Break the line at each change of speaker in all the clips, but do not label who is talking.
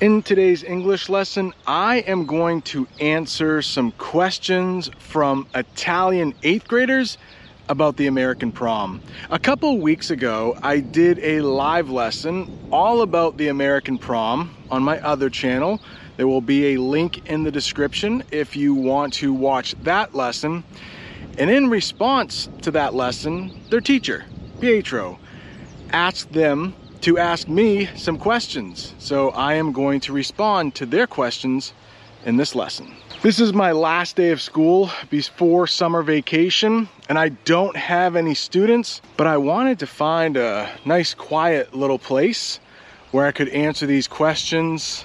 In today's English lesson, I am going to answer some questions from Italian eighth graders about the American prom. A couple weeks ago, I did a live lesson all about the American prom on my other channel. There will be a link in the description if you want to watch that lesson. And in response to that lesson, their teacher, Pietro, asked them to ask me some questions. So I am going to respond to their questions in this lesson. This is my last day of school before summer vacation and I don't have any students, but I wanted to find a nice quiet little place where I could answer these questions,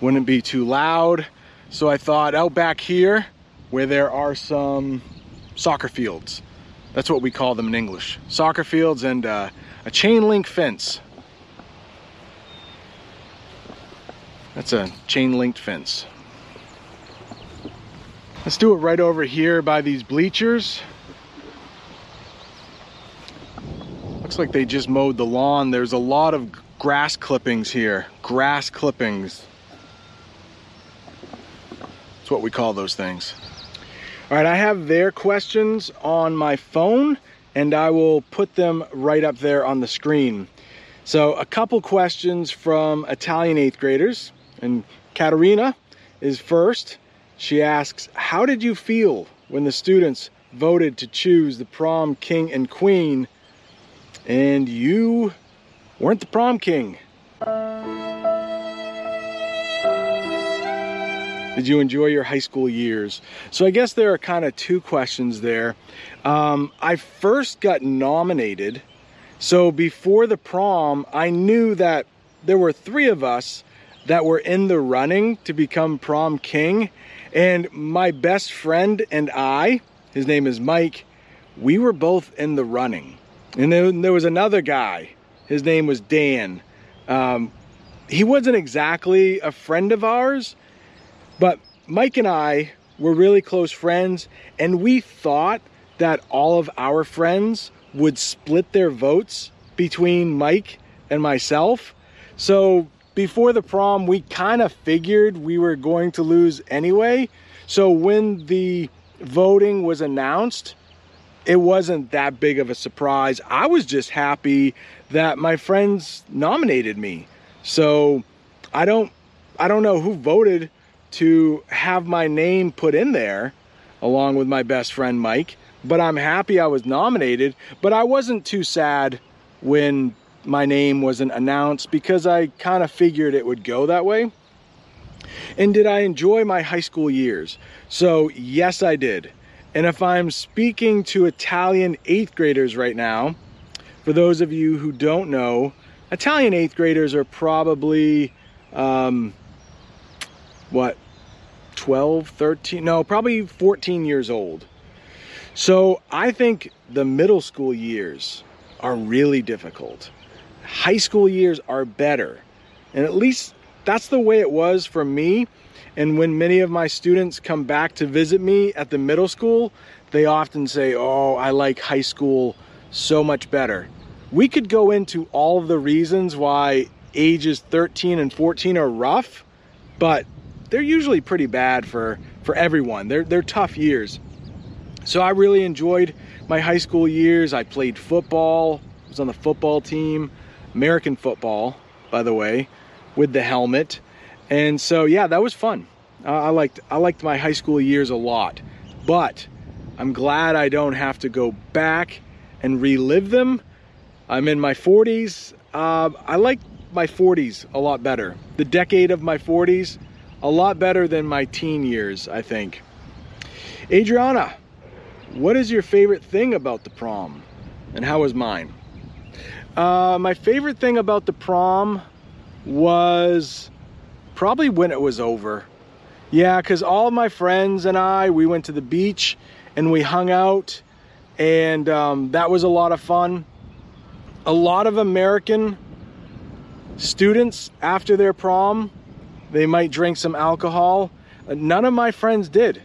wouldn't be too loud. So I thought out back here where there are some soccer fields. That's what we call them in English. Soccer fields and uh, a chain link fence That's a chain linked fence. Let's do it right over here by these bleachers. Looks like they just mowed the lawn. There's a lot of grass clippings here. Grass clippings. That's what we call those things. All right, I have their questions on my phone and I will put them right up there on the screen. So a couple questions from Italian eighth graders. And Katerina is first. She asks, How did you feel when the students voted to choose the prom king and queen and you weren't the prom king? Did you enjoy your high school years? So I guess there are kind of two questions there. Um, I first got nominated. So before the prom, I knew that there were three of us that were in the running to become prom king. And my best friend and I, his name is Mike, we were both in the running. And then there was another guy, his name was Dan. Um, he wasn't exactly a friend of ours, but Mike and I were really close friends, and we thought that all of our friends would split their votes between Mike and myself. So before the prom, we kind of figured we were going to lose anyway. So when the voting was announced, it wasn't that big of a surprise. I was just happy that my friends nominated me. So I don't I don't know who voted to have my name put in there along with my best friend Mike, but I'm happy I was nominated, but I wasn't too sad when my name wasn't announced because I kind of figured it would go that way. And did I enjoy my high school years? So, yes, I did. And if I'm speaking to Italian eighth graders right now, for those of you who don't know, Italian eighth graders are probably, um, what, 12, 13, no, probably 14 years old. So I think the middle school years are really difficult high school years are better. And at least that's the way it was for me. And when many of my students come back to visit me at the middle school, they often say, Oh, I like high school so much better. We could go into all the reasons why ages 13 and 14 are rough, but they're usually pretty bad for, for everyone. They're, they're tough years. So I really enjoyed my high school years. I played football, was on the football team. American football, by the way, with the helmet. And so, yeah, that was fun. Uh, I liked I liked my high school years a lot, but I'm glad I don't have to go back and relive them. I'm in my 40s. Uh, I like my 40s a lot better. The decade of my 40s, a lot better than my teen years, I think. Adriana, what is your favorite thing about the prom? And how was mine? Uh, my favorite thing about the prom was probably when it was over. Yeah, because all of my friends and I, we went to the beach and we hung out, and um, that was a lot of fun. A lot of American students, after their prom, they might drink some alcohol. None of my friends did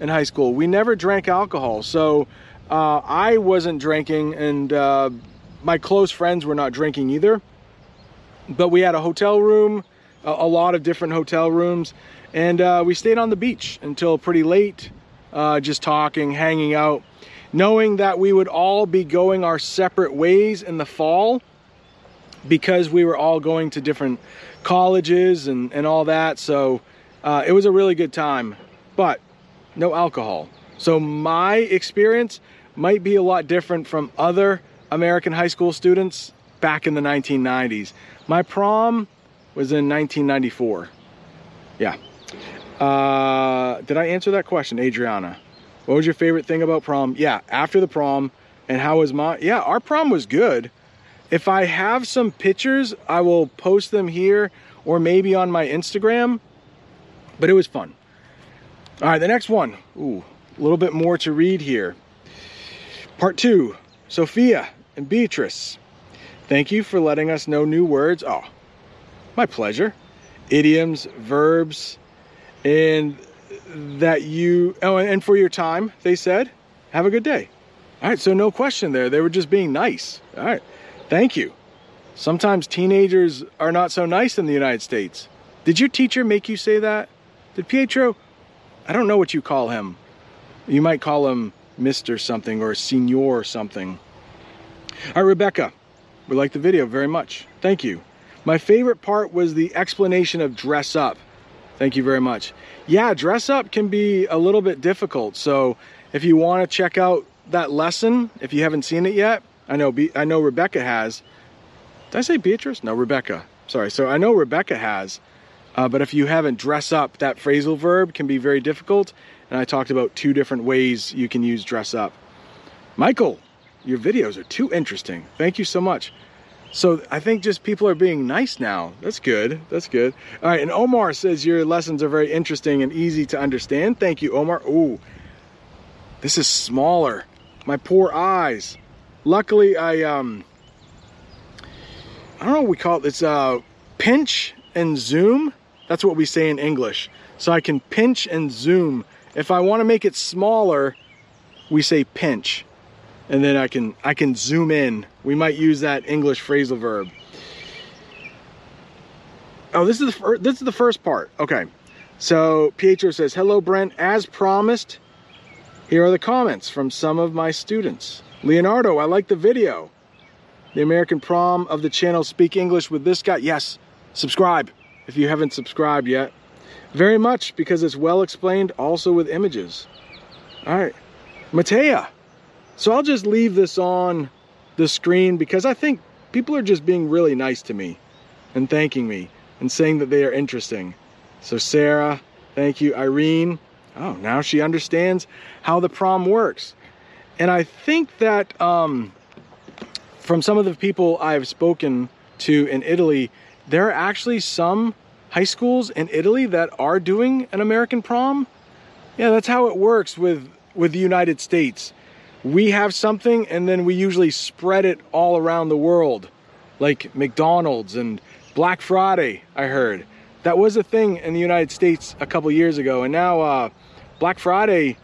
in high school. We never drank alcohol. So uh, I wasn't drinking, and uh, my close friends were not drinking either. But we had a hotel room, a, a lot of different hotel rooms, and uh, we stayed on the beach until pretty late, uh, just talking, hanging out, knowing that we would all be going our separate ways in the fall because we were all going to different colleges and, and all that. So uh, it was a really good time, but no alcohol. So my experience might be a lot different from other American high school students back in the 1990s. My prom was in 1994. Yeah. Uh, did I answer that question, Adriana? What was your favorite thing about prom? Yeah, after the prom, and how was my? Yeah, our prom was good. If I have some pictures, I will post them here or maybe on my Instagram. But it was fun. All right, the next one. Ooh, a little bit more to read here. Part two Sophia and Beatrice. Thank you for letting us know new words. Oh, my pleasure. Idioms, verbs, and that you, oh, and for your time, they said. Have a good day. All right, so no question there. They were just being nice. All right, thank you. Sometimes teenagers are not so nice in the United States. Did your teacher make you say that? Did Pietro? I don't know what you call him. You might call him Mr. something or Senor something. All right, Rebecca, we like the video very much. Thank you. My favorite part was the explanation of dress up. Thank you very much. Yeah, dress up can be a little bit difficult. So if you want to check out that lesson, if you haven't seen it yet, I know Be I know Rebecca has. Did I say Beatrice? No, Rebecca. Sorry. So I know Rebecca has. Uh, but if you haven't, dress up, that phrasal verb can be very difficult. And I talked about two different ways you can use dress up. Michael, your videos are too interesting. Thank you so much. So I think just people are being nice now. That's good. That's good. All right. And Omar says your lessons are very interesting and easy to understand. Thank you, Omar. Ooh, this is smaller. My poor eyes. Luckily, I um, I don't know what we call it. It's uh, pinch and zoom. That's what we say in English. So I can pinch and zoom. If I want to make it smaller, we say pinch. And then I can I can zoom in. We might use that English phrasal verb. Oh, this is the this is the first part. Okay. So Pietro says, "Hello Brent, as promised, here are the comments from some of my students. Leonardo, I like the video. The American prom of the channel Speak English with this guy. Yes, subscribe if you haven't subscribed yet. Very much because it's well explained also with images. All right, Matea. So I'll just leave this on the screen because I think people are just being really nice to me and thanking me and saying that they are interesting. So Sarah, thank you. Irene, oh, now she understands how the prom works. And I think that um, from some of the people I've spoken to in Italy, there are actually some high schools in Italy that are doing an American prom. Yeah, that's how it works with, with the United States. We have something and then we usually spread it all around the world, like McDonald's and Black Friday, I heard. That was a thing in the United States a couple years ago, and now uh, Black Friday,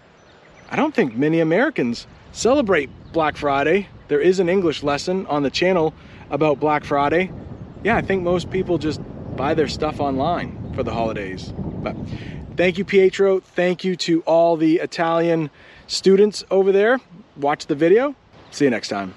I don't think many Americans celebrate Black Friday. There is an English lesson on the channel about Black Friday. Yeah, I think most people just buy their stuff online for the holidays. But thank you, Pietro. Thank you to all the Italian students over there. Watch the video. See you next time.